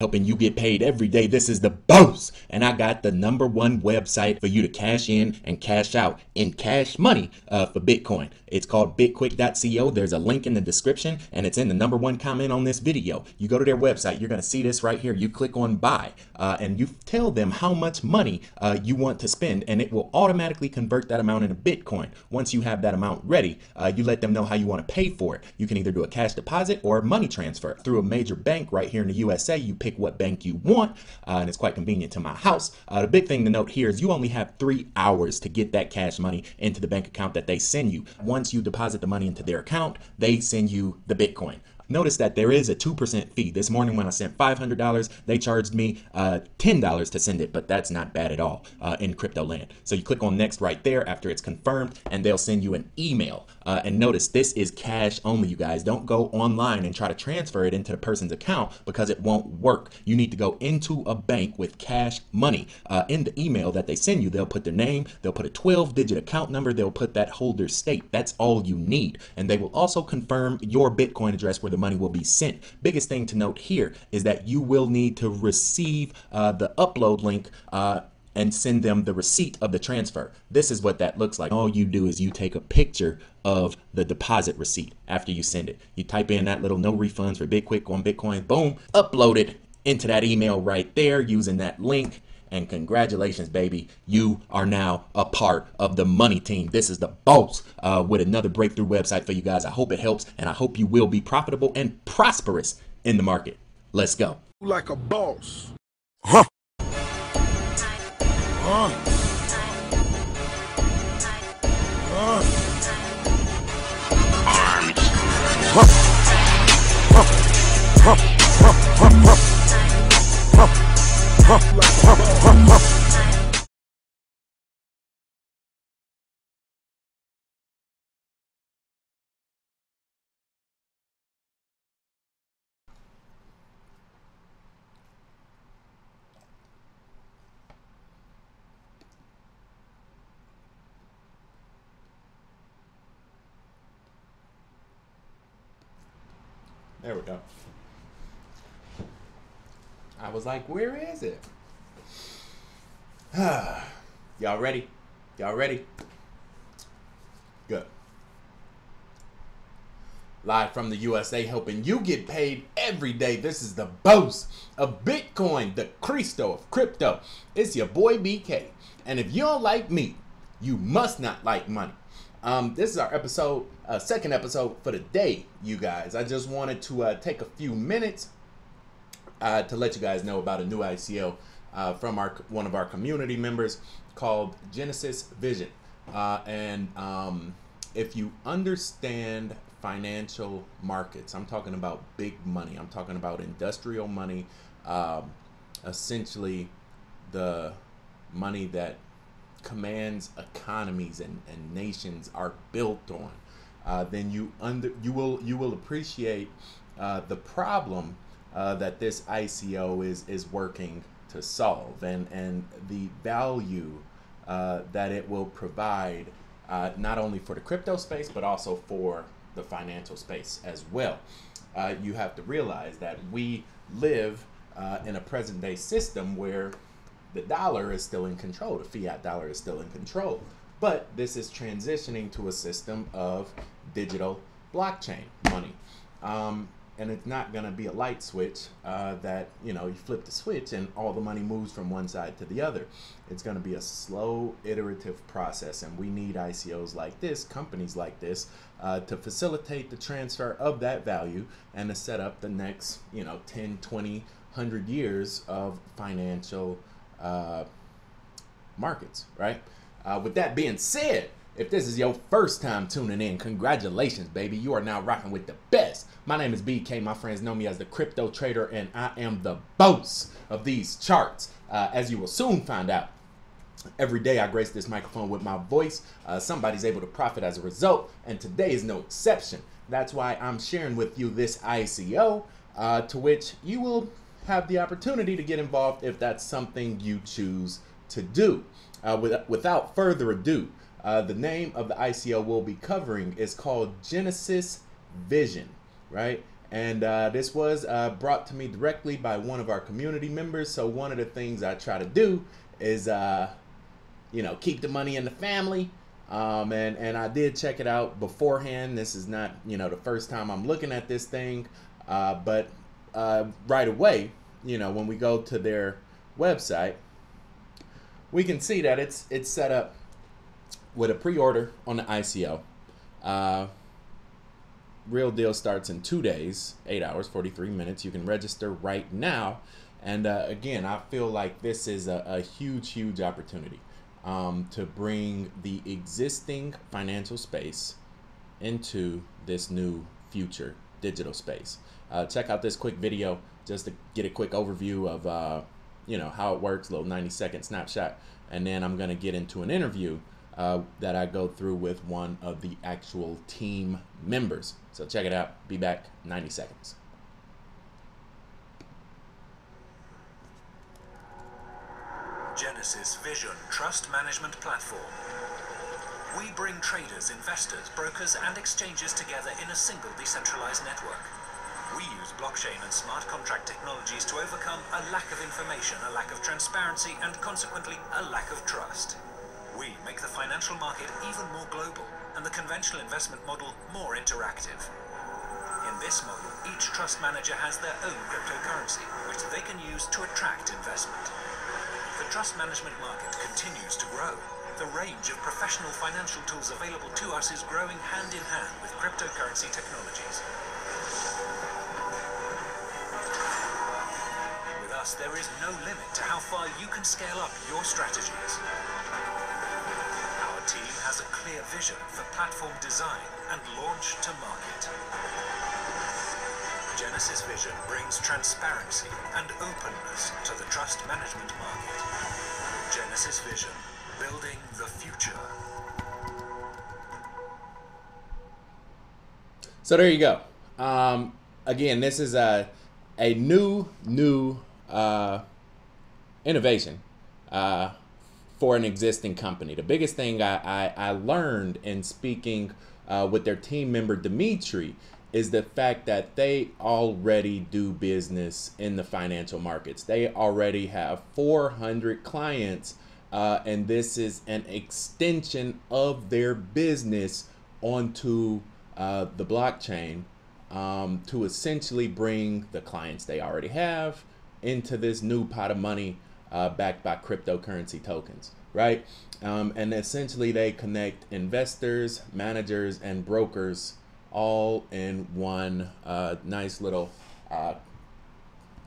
helping you get paid every day. This is the boss. And I got the number one website for you to cash in and cash out in cash money uh, for Bitcoin. It's called bitquick.co. There's a link in the description and it's in the number one comment on this video. You go to their website, you're going to see this right here. You click on buy uh, and you tell them how much money uh, you want to spend and it will automatically convert that amount into Bitcoin. Once you have that amount ready, uh, you let them know how you want to pay for it. You can either do a cash deposit or a money transfer through a major bank right here in the USA. You pick what bank you want, uh, and it's quite convenient to my house. Uh, the big thing to note here is you only have three hours to get that cash money into the bank account that they send you. Once you deposit the money into their account, they send you the Bitcoin. Notice that there is a 2% fee. This morning when I sent $500, they charged me uh, $10 to send it, but that's not bad at all uh, in crypto land. So you click on next right there after it's confirmed, and they'll send you an email. Uh, and notice this is cash only, you guys. Don't go online and try to transfer it into the person's account because it won't work. You need to go into a bank with cash money. Uh, in the email that they send you, they'll put their name, they'll put a 12 digit account number, they'll put that holder state. That's all you need. And they will also confirm your Bitcoin address where the money will be sent. Biggest thing to note here is that you will need to receive uh, the upload link uh, and send them the receipt of the transfer. This is what that looks like. All you do is you take a picture of the deposit receipt after you send it. You type in that little no refunds for BitQuick on Bitcoin, boom, upload it into that email right there using that link and congratulations, baby. You are now a part of the money team. This is the boss uh, with another breakthrough website for you guys. I hope it helps, and I hope you will be profitable and prosperous in the market. Let's go. Like a boss. Huh. Huh. Huh. Like, where is it? Y'all ready? Y'all ready? Good. Live from the USA, helping you get paid every day. This is the boss of Bitcoin, the Cristo of crypto. It's your boy BK. And if you don't like me, you must not like money. Um, this is our episode, uh, second episode for the day, you guys. I just wanted to uh, take a few minutes uh, to let you guys know about a new ICO uh, from our one of our community members called Genesis Vision. Uh, and um, if you understand financial markets, I'm talking about big money. I'm talking about industrial money, um, essentially the money that commands economies and, and nations are built on. Uh, then you under you will you will appreciate uh, the problem uh, that this ICO is is working to solve and and the value uh, that it will provide uh, not only for the crypto space but also for the financial space as well. Uh, you have to realize that we live uh, in a present day system where the dollar is still in control, the fiat dollar is still in control. But this is transitioning to a system of digital blockchain money. Um, and it's not going to be a light switch uh, that you know you flip the switch and all the money moves from one side to the other. It's going to be a slow iterative process and we need icos like this companies like this uh, to facilitate the transfer of that value and to set up the next you know 10 20 100 years of financial uh, markets right? Uh, with that being said if this is your first time tuning in, congratulations, baby. You are now rocking with the best. My name is BK. My friends know me as the crypto trader, and I am the boss of these charts, uh, as you will soon find out. Every day I grace this microphone with my voice. Uh, somebody's able to profit as a result, and today is no exception. That's why I'm sharing with you this ICO, uh, to which you will have the opportunity to get involved if that's something you choose to do. Uh, with, without further ado, uh, the name of the ICO we'll be covering is called Genesis Vision, right? And uh, this was uh, brought to me directly by one of our community members. So one of the things I try to do is, uh, you know, keep the money in the family. Um, and and I did check it out beforehand. This is not you know the first time I'm looking at this thing, uh, but uh, right away, you know, when we go to their website, we can see that it's it's set up with a pre-order on the ICO. Uh, real deal starts in two days, eight hours, 43 minutes. You can register right now. And uh, again, I feel like this is a, a huge, huge opportunity um, to bring the existing financial space into this new future digital space. Uh, check out this quick video just to get a quick overview of uh, you know how it works, little 90 second snapshot, and then I'm gonna get into an interview uh, that I go through with one of the actual team members. So check it out. Be back 90 seconds. Genesis Vision Trust Management Platform. We bring traders, investors, brokers, and exchanges together in a single decentralized network. We use blockchain and smart contract technologies to overcome a lack of information, a lack of transparency, and consequently, a lack of trust. We make the financial market even more global and the conventional investment model more interactive. In this model, each trust manager has their own cryptocurrency, which they can use to attract investment. The trust management market continues to grow. The range of professional financial tools available to us is growing hand in hand with cryptocurrency technologies. With us, there is no limit to how far you can scale up your strategies. Clear vision for platform design and launch to market. Genesis Vision brings transparency and openness to the trust management market. Genesis Vision, building the future. So there you go. Um, again, this is a a new new uh, innovation uh, for an existing company. The biggest thing I, I, I learned in speaking uh, with their team member Dimitri is the fact that they already do business in the financial markets. They already have 400 clients, uh, and this is an extension of their business onto uh, the blockchain um, to essentially bring the clients they already have into this new pot of money uh, backed by cryptocurrency tokens, right? Um, and essentially, they connect investors, managers, and brokers all in one uh, nice little uh,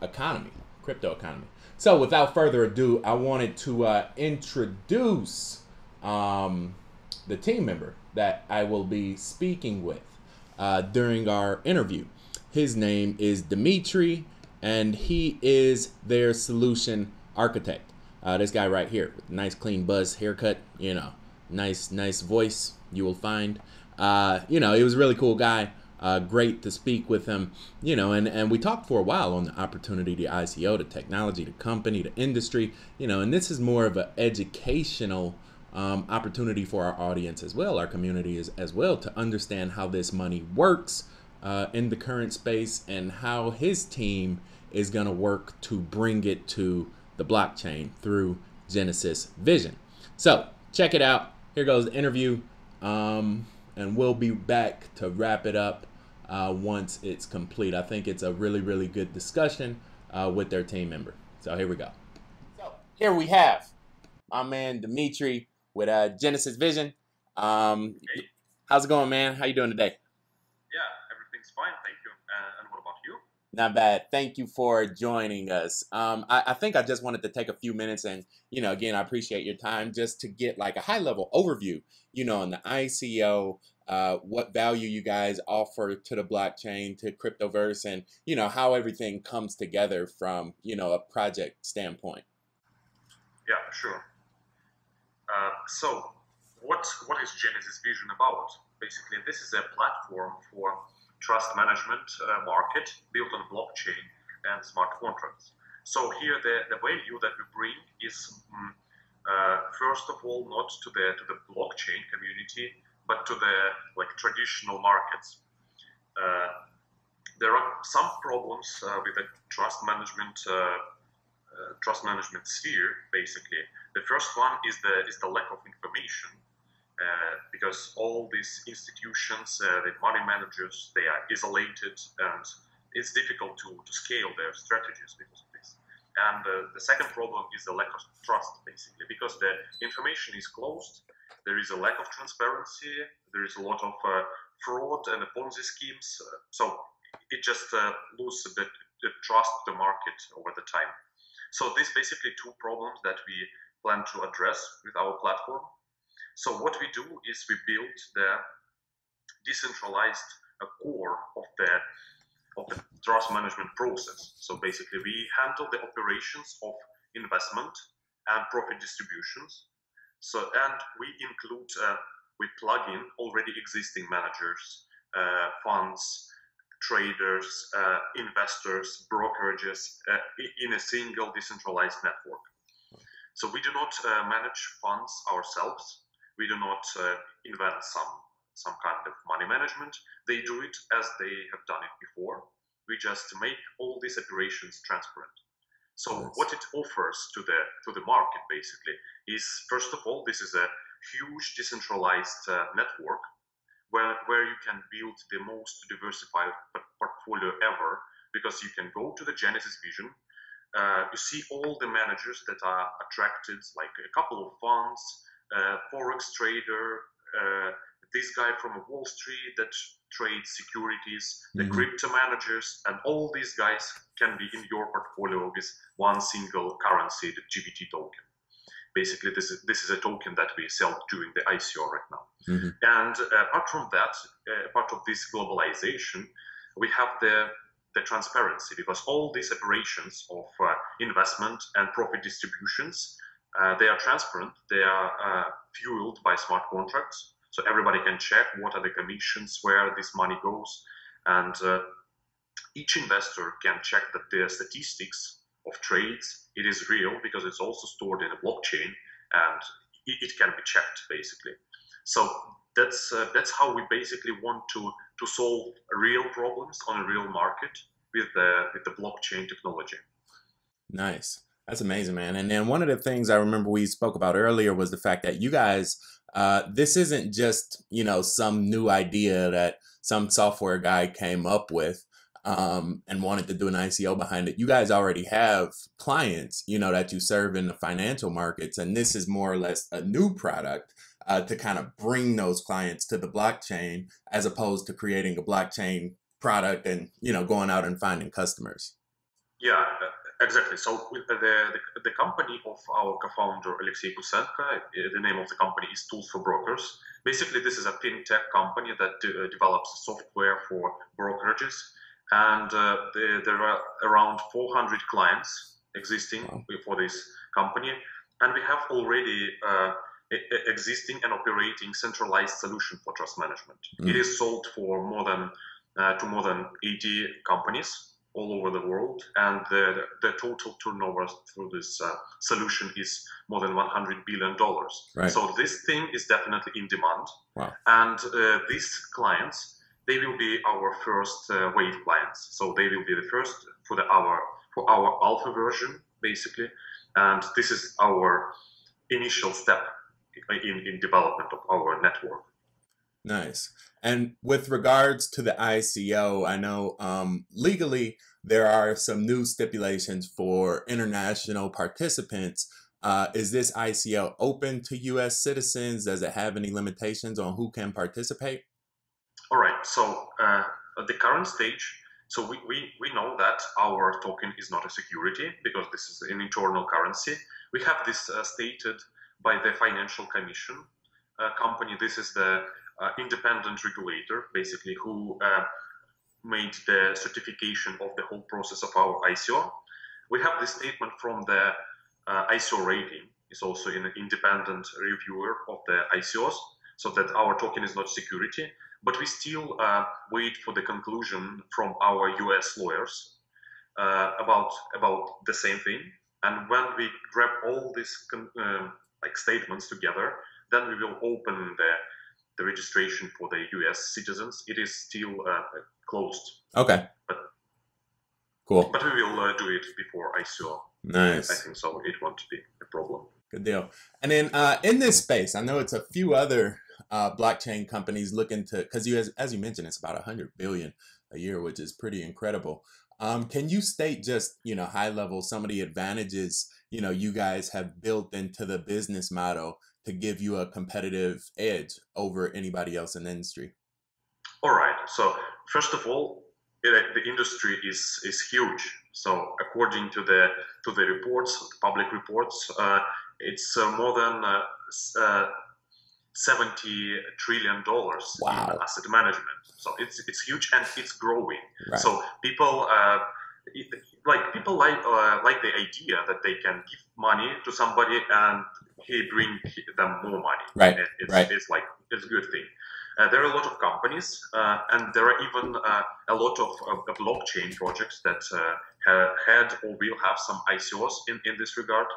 economy, crypto economy. So, without further ado, I wanted to uh, introduce um, the team member that I will be speaking with uh, during our interview. His name is Dimitri, and he is their solution architect. Uh, this guy right here, nice clean buzz haircut, you know, nice nice voice. You will find, uh, you know, he was a really cool guy. Uh, great to speak with him, you know, and, and we talked for a while on the opportunity to ICO, the technology, the company, the industry, you know, and this is more of an educational um, opportunity for our audience as well, our community is, as well, to understand how this money works uh, in the current space and how his team is going to work to bring it to the blockchain through Genesis Vision. So check it out. Here goes the interview, um, and we'll be back to wrap it up uh, once it's complete. I think it's a really, really good discussion uh, with their team member. So here we go. So here we have my man Dimitri with uh, Genesis Vision. Um, Hey. how's it going, man? How you doing today? Yeah, everything's fine, thank you. Uh, and what about you? Not bad. Thank you for joining us. Um, I, I think I just wanted to take a few minutes and, you know, again, I appreciate your time just to get like a high level overview, you know, on the ICO, uh, what value you guys offer to the blockchain, to Cryptoverse, and, you know, how everything comes together from, you know, a project standpoint. Yeah, sure. Uh, so, what what is Genesis Vision about? Basically, this is a platform for trust management uh, market built on blockchain and smart contracts. So here, the, the value that we bring is mm, uh, first of all not to the to the blockchain community, but to the like traditional markets. Uh, there are some problems uh, with the trust management uh, uh, trust management sphere. Basically, the first one is the is the lack of information. Uh, because all these institutions, uh, the money managers, they are isolated and it's difficult to, to scale their strategies because of this. And uh, the second problem is the lack of trust, basically, because the information is closed, there is a lack of transparency, there is a lot of fraud and Ponzi schemes. So it just uh, loses the, the trust of the market over the time. So these basically two problems that we plan to address with our platform. So what we do is we build the decentralized uh, core of the of the trust management process. So basically, we handle the operations of investment and profit distributions. So and we include uh, we plug in already existing managers, uh, funds, traders, uh, investors, brokerages uh, in a single decentralized network. So we do not uh, manage funds ourselves. We do not uh, invent some some kind of money management. They do it as they have done it before. We just make all these operations transparent. So Nice. what it offers to the to the market basically is first of all this is a huge decentralized uh, network where where you can build the most diversified portfolio ever because you can go to the Genesis Vision. Uh, you see all the managers that are attracted, like a couple of funds, forex trader, uh, this guy from Wall Street that trades securities, the Mhm. crypto managers, and all these guys can be in your portfolio with one single currency, the GVT token. Basically, this is this is a token that we sell during the ICO right now. Mhm. And uh, apart from that, uh, part of this globalization, we have the the transparency because all these operations of uh, investment and profit distributions uh, they are transparent. They are uh, fueled by smart contracts. So everybody can check what are the commissions where this money goes. And uh, each investor can check that the statistics of trades it is real because it's also stored in a blockchain and it, it can be checked basically. So that's uh, that's how we basically want to to solve real problems on a real market with the with the blockchain technology. Nice. That's amazing, man. And then one of the things I remember we spoke about earlier was the fact that you guys, uh, this isn't just, you know, some new idea that some software guy came up with um, and wanted to do an ICO behind it. You guys already have clients, you know, that you serve in the financial markets. And this is more or less a new product uh, to kind of bring those clients to the blockchain as opposed to creating a blockchain product and, you know, going out and finding customers. Yeah, exactly. So with the, the the company of our co-founder Alexey Kusenko, uh, the name of the company is Tools for Brokers. Basically, this is a fintech company that de- uh, develops software for brokerages, and uh, there, there are around 400 clients existing Wow. for this company, and we have already. Uh, existing and operating centralized solution for trust management. It Mm. is sold for more than uh, to more than 80 companies all over the world, and the, the total turnover through this uh, solution is more than 100 billion dollars. Right. So this thing is definitely in demand, Wow. and uh, these clients they will be our first uh, wave clients. So they will be the first for the our for our alpha version basically, and this is our initial step in, in development of our network. Nice. And with regards to the ICO, I know um, legally there are some new stipulations for international participants. Uh, is this ICO open to U.S. citizens? Does it have any limitations on who can participate? All right. So uh, at the current stage, so we, we, we know that our token is not a security because this is an internal currency. We have this uh, stated by the Financial Commission uh, company. This is the independent regulator, basically, who uh, made the certification of the whole process of our ICO. We have this statement from the uh, ICO rating. It's also an independent reviewer of the ICOs, so that our token is not security but we still uh, wait for the conclusion from our US lawyers uh, about about the same thing. And when we grab all these um like statements together, then we will open the the registration for the U.S. citizens, it is still uh, closed. Okay. But- Cool. But we will uh, do it before ICO. I Nice. think so. It won't be a problem. Good deal. And then uh, in this space, I know it's a few other uh, blockchain companies looking to, because you, as, as you mentioned, it's about 100 billion a year, which is pretty incredible. Um, can you state just, you know, high level some of the advantages, you know, you guys have built into the business model to give you a competitive edge over anybody else in the industry? All right. So first of all, the industry is is huge. So according to the to the reports, the public reports, uh, it's uh, more than uh, uh, seventy trillion dollars Wow. in asset management. So it's it's huge and it's growing. Right. So people. Uh, it, like people like uh, like the idea that they can give money to somebody and he bring them more money. Right, It- it's, right. it's like it's a good thing. Uh, there are a lot of companies, uh, and there are even uh, a lot of uh, blockchain projects that uh, ha- had or will have some ICOs in, in this regard.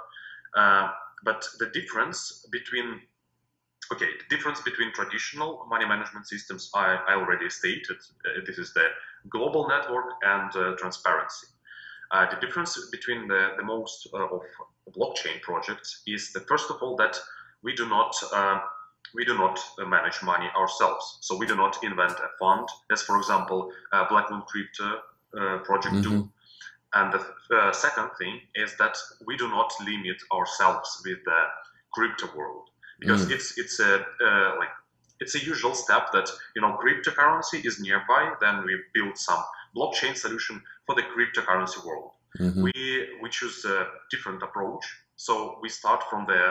Uh, but the difference between okay, the difference between traditional money management systems, I, I already stated. Uh, this is the global network and uh, transparency. Uh, the difference between the, the most uh, of blockchain projects is that first of all that we do not uh, we do not uh, manage money ourselves. So we do not invent a fund, as for example, uh, Black Moon Crypto uh, project do. Mhm. And the uh, second thing is that we do not limit ourselves with the crypto world because it's it's a uh, like it's a usual step that you know cryptocurrency is nearby. Then we build some blockchain solution for the cryptocurrency world. Mhm. we we choose a different approach. So we start from the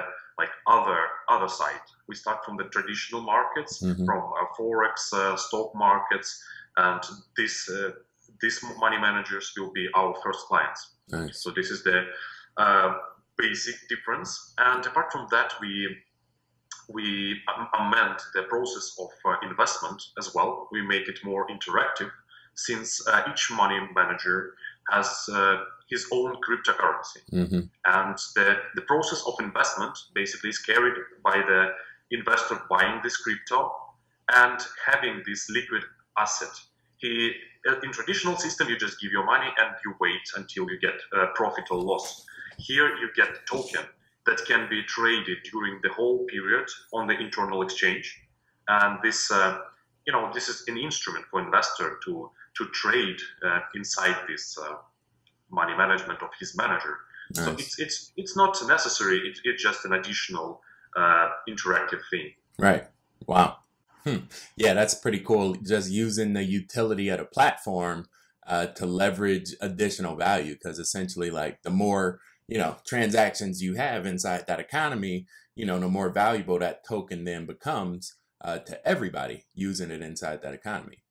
like other other side. We start from the traditional markets Mhm. from uh, forex uh, stock markets and this uh, these money managers will be our first clients. Nice. so this is the uh, basic difference. And apart from that we we amend the process of uh, investment as well. We make it more interactive since uh, each money manager has uh, his own cryptocurrency. Hmm and the, the process of investment basically is carried by the investor buying this crypto and having this liquid asset. He uh, in traditional system you just give your money and you wait until you get uh, profit or loss. Here you get a token that can be traded during the whole period on the internal exchange. And this uh, you know this is an instrument for investor to to trade uh, inside this uh, money management of his manager so it's it's it's not necessary. It, it's just an additional uh, interactive thing. Right. Wow. Hmm. Yeah, that's pretty cool. Just using the utility of the platform uh, to leverage additional value, because essentially, like the more you know transactions you have inside that economy, you know, the more valuable that token then becomes uh, to everybody using it inside that economy.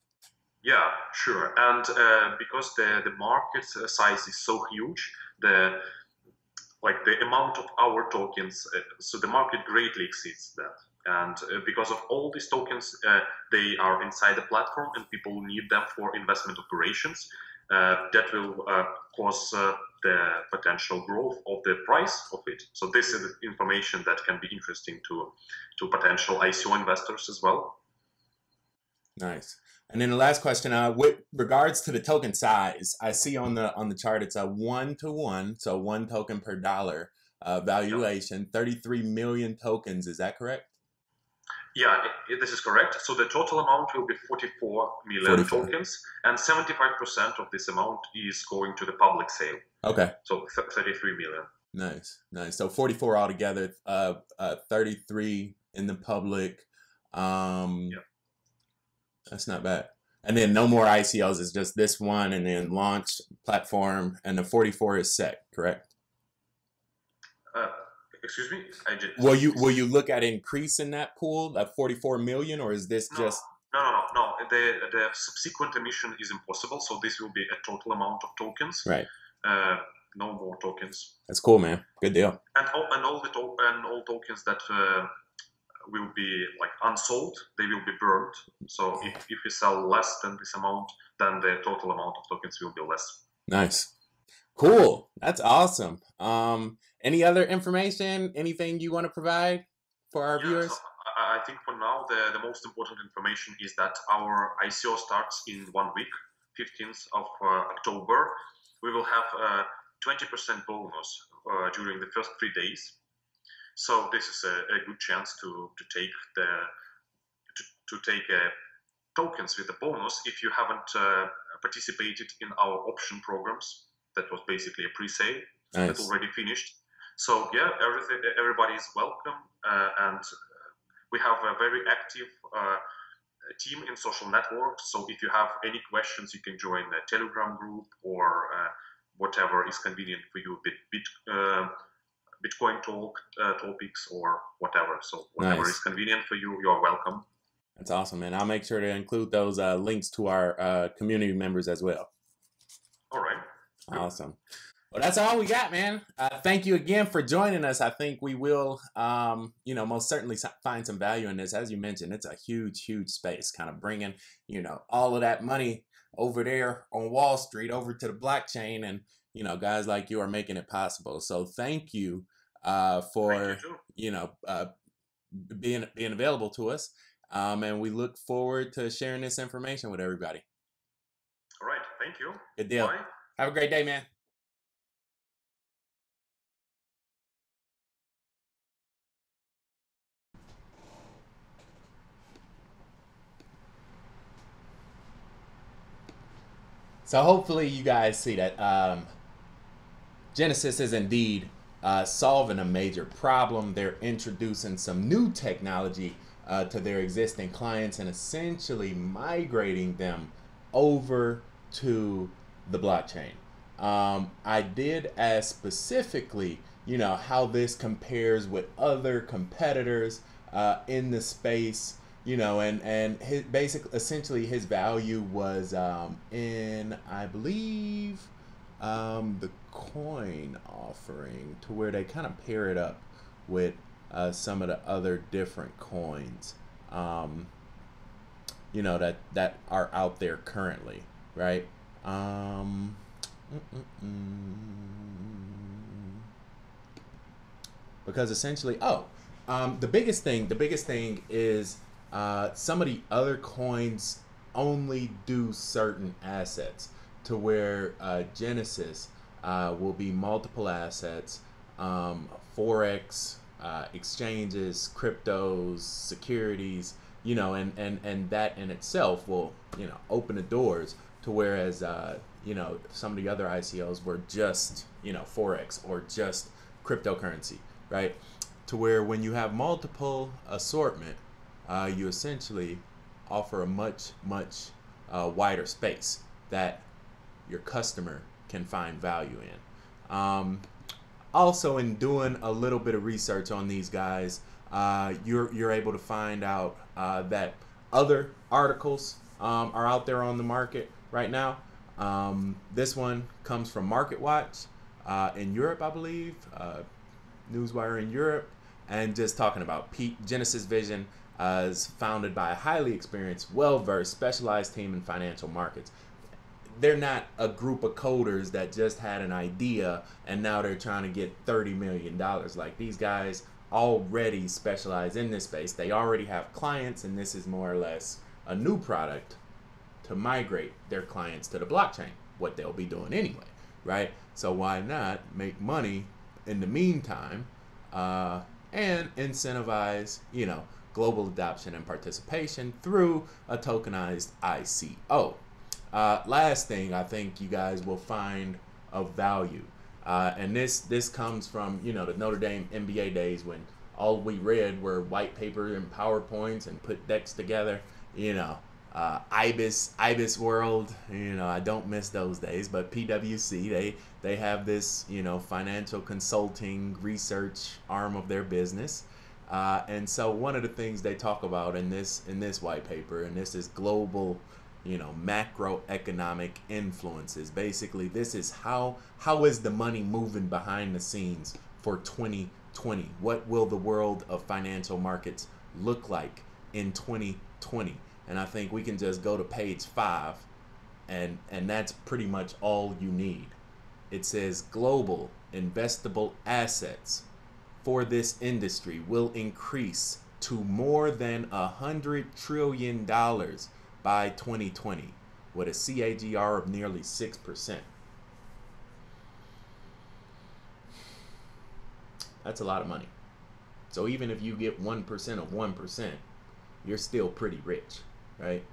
Yeah, sure. And uh, because the the market size is so huge, the like the amount of our tokens, uh, so the market greatly exceeds that. And uh, because of all these tokens, uh, they are inside the platform, and people need them for investment operations. Uh, that will uh, cause the potential growth of the price of it. So this is information that can be interesting to to potential ICO investors as well. Nice. And then the last question, uh, with regards to the token size, I see on the on the chart it's a one to one, so one token per dollar uh, valuation, 33 million tokens. Is that correct? Yeah, this is correct. So the total amount will be 44 million 44. tokens, and 75% of this amount is going to the public sale. Okay. So 33 million. Nice, nice. So 44 altogether, uh, uh, 33 in the public. Um, Yep. That's not bad. And then no more ICOs. It's just this one, and then launch platform, and the 44 is set. Correct. Uh, excuse me, I just Will you will you look at increase in that pool, that 44 million, or is this No. just No, no, no, no. The the subsequent emission is impossible. So this will be a total amount of tokens. right? Uh, no more tokens, That's cool, man. Good deal. and all and all the to- and all tokens that uh, will be like unsold, they will be burned. So if if you sell less than this amount, then the total amount of tokens will be less. Nice. Cool. That's awesome. Um, any other information? Anything you want to provide for our Yeah, viewers? so I, I think for now the, the most important information is that our ICO starts in one week, 15th of uh, October. We will have a 20% bonus uh, during the first three days. So this is a, a good chance to, to take the to, to take uh, tokens with the bonus if you haven't uh, participated in our option programs. That was basically a pre-sale Nice. that already finished. So yeah, everything everybody is welcome, uh, and uh, we have a very active uh, team in social networks. So if you have any questions, you can join the Telegram group or uh, whatever is convenient for you. Bit, bit uh, Bitcoin talk uh, topics or whatever. So whatever Nice. is convenient for you, you are welcome. That's awesome, man. I'll make sure to include those uh, links to our uh, community members as well. All right. Awesome. Well, that's all we got, man. Uh, thank you again for joining us. I think we will, um, you know, most certainly find some value in this. As you mentioned, it's a huge, huge space, kind of bringing, you know, all of that money over there on Wall Street over to the blockchain, and you know, guys like you are making it possible. So, thank you uh, for you you know uh, being being available to us, um, and we look forward to sharing this information with everybody. All right. Thank you. Good deal. Bye. Have a great day, man. So hopefully you guys see that um, Genesis is indeed uh, solving a major problem. They're introducing some new technology uh, to their existing clients and essentially migrating them over to the blockchain. Um, I did ask specifically, you know, how this compares with other competitors uh, in the space, you know, and and his basic, essentially, his value was um, in, I believe, um, the coin offering to where they kind of pair it up with uh, some of the other different coins, um, you know, that that are out there currently, right? Um, mm-mm-mm. because essentially, oh, um, the biggest thing, the biggest thing is uh, some of the other coins only do certain assets to where uh, Genesis uh, will be multiple assets, um, forex, uh, exchanges, cryptos, securities, you know, and, and, and that in itself will, you know, open the doors to whereas, uh, you know, some of the other ICOs were just, you know, forex or just cryptocurrency, right? To where when you have multiple assortment, uh, you essentially offer a much, much uh, wider space that your customer can find value in. Um, also, in doing a little bit of research on these guys, uh, you're you're able to find out uh, that other articles um, are out there on the market right now. Um, this one comes from MarketWatch uh, in Europe, I believe, uh, Newswire in Europe, and just talking about Pete Genesis Vision uh, is founded by a highly experienced, well-versed, specialized team in financial markets they're not a group of coders that just had an idea and now they're trying to get 30 million dollars. Like these guys already specialize in this space. They already have clients and this is more or less a new product to migrate their clients to the blockchain what they'll be doing anyway right? So why not make money in the meantime uh, and incentivize you know global adoption and participation through a tokenized ico uh, last thing I think you guys will find of value, uh, and this this comes from you know the Notre Dame MBA days when all we read were white paper and powerpoints and put decks together. You know, uh, Ibis IBISWorld. You know, I don't miss those days. But PwC they they have this you know financial consulting research arm of their business. Uh, and so one of the things they talk about in this in this white paper, and this is global you know macroeconomic influences. Basically this is how how is the money moving behind the scenes for 2020 what will the world of financial markets look like in 2020 and i think we can just go to page 5 and and that's pretty much all you need. It says global investable assets for this industry will increase to more than a hundred trillion dollars by 2020 with a CAGR of nearly 6%. That's a lot of money. So even if you get 1% of 1%, you're still pretty rich, right?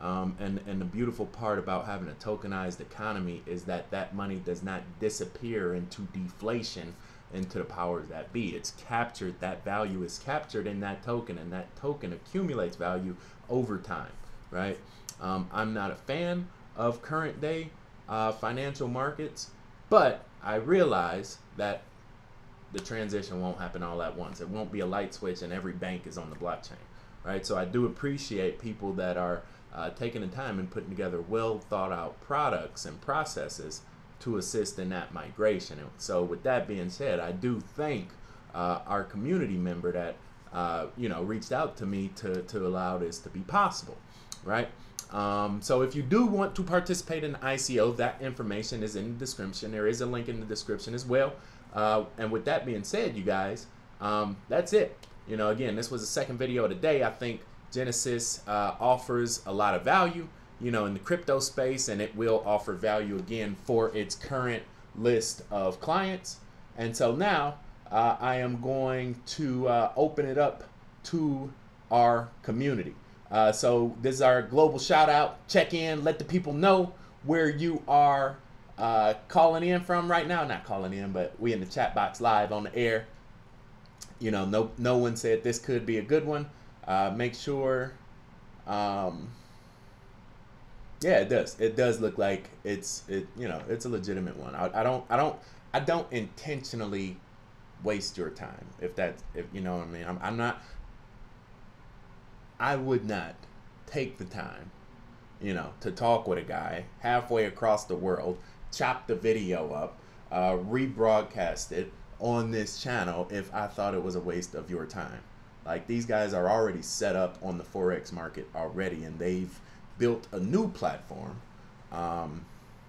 Um, and, and the beautiful part about having a tokenized economy is that that money does not disappear into deflation into the powers that be. It's captured, that value is captured in that token, and that token accumulates value over time, right? Um, I'm not a fan of current day uh, financial markets, but I realize that the transition won't happen all at once. It won't be a light switch and every bank is on the blockchain, right? So I do appreciate people that are uh, taking the time and putting together well thought out products and processes to assist in that migration. And so with that being said, I do thank uh, our community member that uh, you know reached out to me to, to allow this to be possible, right? Um, so if you do want to participate in ICO, that information is in the description. There is a link in the description as well. Uh, and with that being said, you guys, um, that's it. You know, again, this was the second video of the day. I think Genesis uh, offers a lot of value, you know, in the crypto space, and it will offer value again for its current list of clients. And so now uh, I am going to uh, open it up to our community. Uh, so this is our global shout out. Check in, let the people know where you are uh, calling in from right now. Not calling in, but we in the chat box live on the air. You know, no no one said this could be a good one. Uh, make sure. Um, yeah, it does. It does look like it's it. You know, it's a legitimate one. I, I don't. I don't. I don't intentionally waste your time. If that if you know what I mean. I'm, I'm not. I would not take the time, you know, to talk with a guy halfway across the world, chop the video up, uh, rebroadcast it on this channel if I thought it was a waste of your time. Like these guys are already set up on the forex market already, and they've built a new platform um,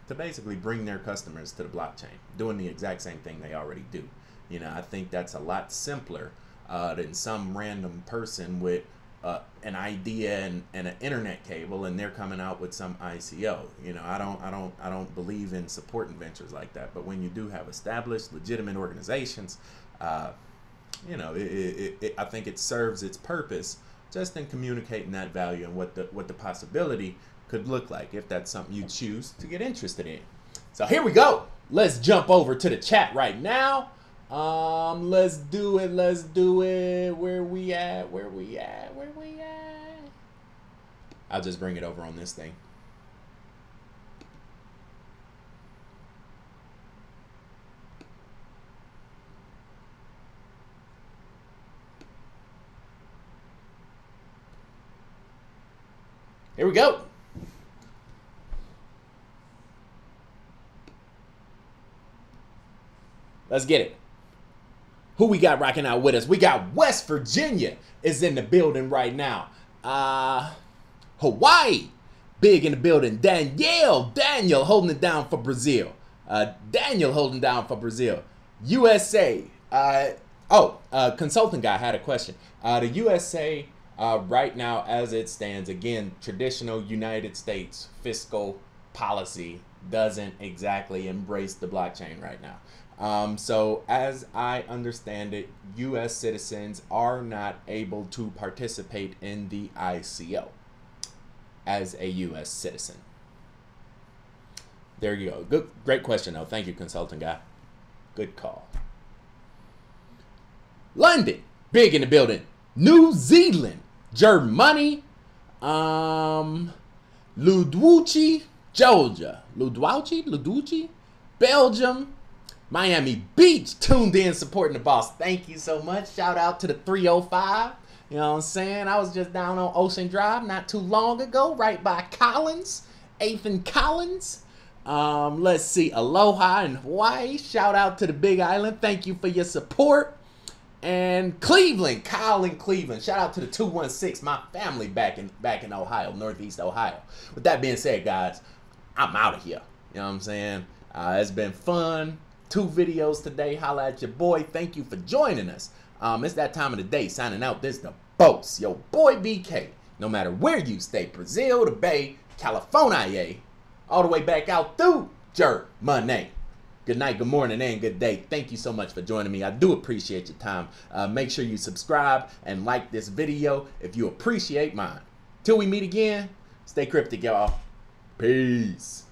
to basically bring their customers to the blockchain, doing the exact same thing they already do. You know, I think that's a lot simpler uh, than some random person with uh, an idea and, and an internet cable and they're coming out with some ICO. You know, I don't I don't I don't believe in supporting ventures like that. But when you do have established legitimate organizations, uh, you know, it, it, it, I think it serves its purpose just in communicating that value and what the what the possibility could look like if that's something you choose to get interested in. So here we go. Let's jump over to the chat right now. Um, let's do it. Let's do it. Where we at? Where we at? Where we at? I'll just bring it over on this thing. Here we go. Let's get it. Who we got rocking out with us? We got West Virginia is in the building right now. Uh Hawaii, big in the building. Danielle, Daniel holding it down for Brazil. Uh, Daniel holding down for Brazil. USA. Uh, oh, uh, consulting guy had a question. Uh, the USA uh, right now, as it stands, again, traditional United States fiscal policy doesn't exactly embrace the blockchain right now. Um, so, as I understand it, U.S. citizens are not able to participate in the ICO as a U.S. citizen. There you go. Good, great question, though. Thank you, consulting guy. Good call. London, big in the building. New Zealand, Germany, um, Ludwuchi, Georgia, Ludwauchi, Ludwuchi, Belgium, Miami Beach tuned in supporting the boss. Thank you so much. Shout out to the 305. You know what I'm saying? I was just down on Ocean Drive not too long ago, right by Collins, 8th and Collins. Um, let's see, Aloha in Hawaii. Shout out to the Big Island. Thank you for your support. And Cleveland, Kyle in Cleveland. Shout out to the 216, my family back in back in Ohio, Northeast Ohio. With that being said, guys, I'm out of here. You know what I'm saying? Uh, it's been fun two videos today. Holla at your boy. Thank you for joining us. Um, it's that time of the day. Signing out. This the boss, your boy BK. No matter where you stay, Brazil, the Bay, California, all the way back out through Germany. Good night, good morning, and good day. Thank you so much for joining me. I do appreciate your time. Uh, make sure you subscribe and like this video if you appreciate mine. Till we meet again, stay cryptic, y'all. Peace.